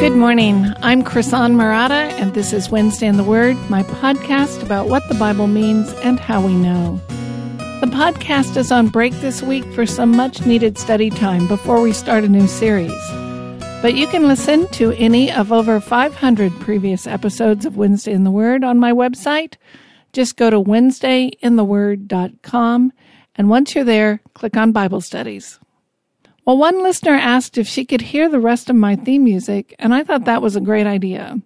Good morning. I'm Krisan Marotta, and this is Wednesday in the Word, my podcast about what the Bible means and how we know. The podcast is on break this week for some much needed study time before we start a new series. But you can listen to any of over 500 previous episodes of Wednesday in the Word on my website. Just go to wednesdayintheword.com, and once you're there, click on Bible Studies. Well, one listener asked if she could hear the rest of my theme music, and I thought that was a great idea.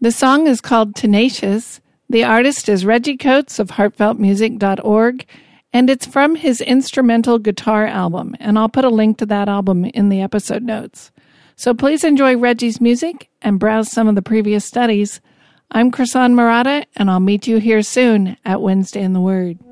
The song is called Tenacious. The artist is Reggie Coates of heartfeltmusic.org, and it's from his instrumental guitar album, and I'll put a link to that album in the episode notes. So please enjoy Reggie's music and browse some of the previous studies. I'm Krisan Marotta, and I'll meet you here soon at Wednesday in the Word.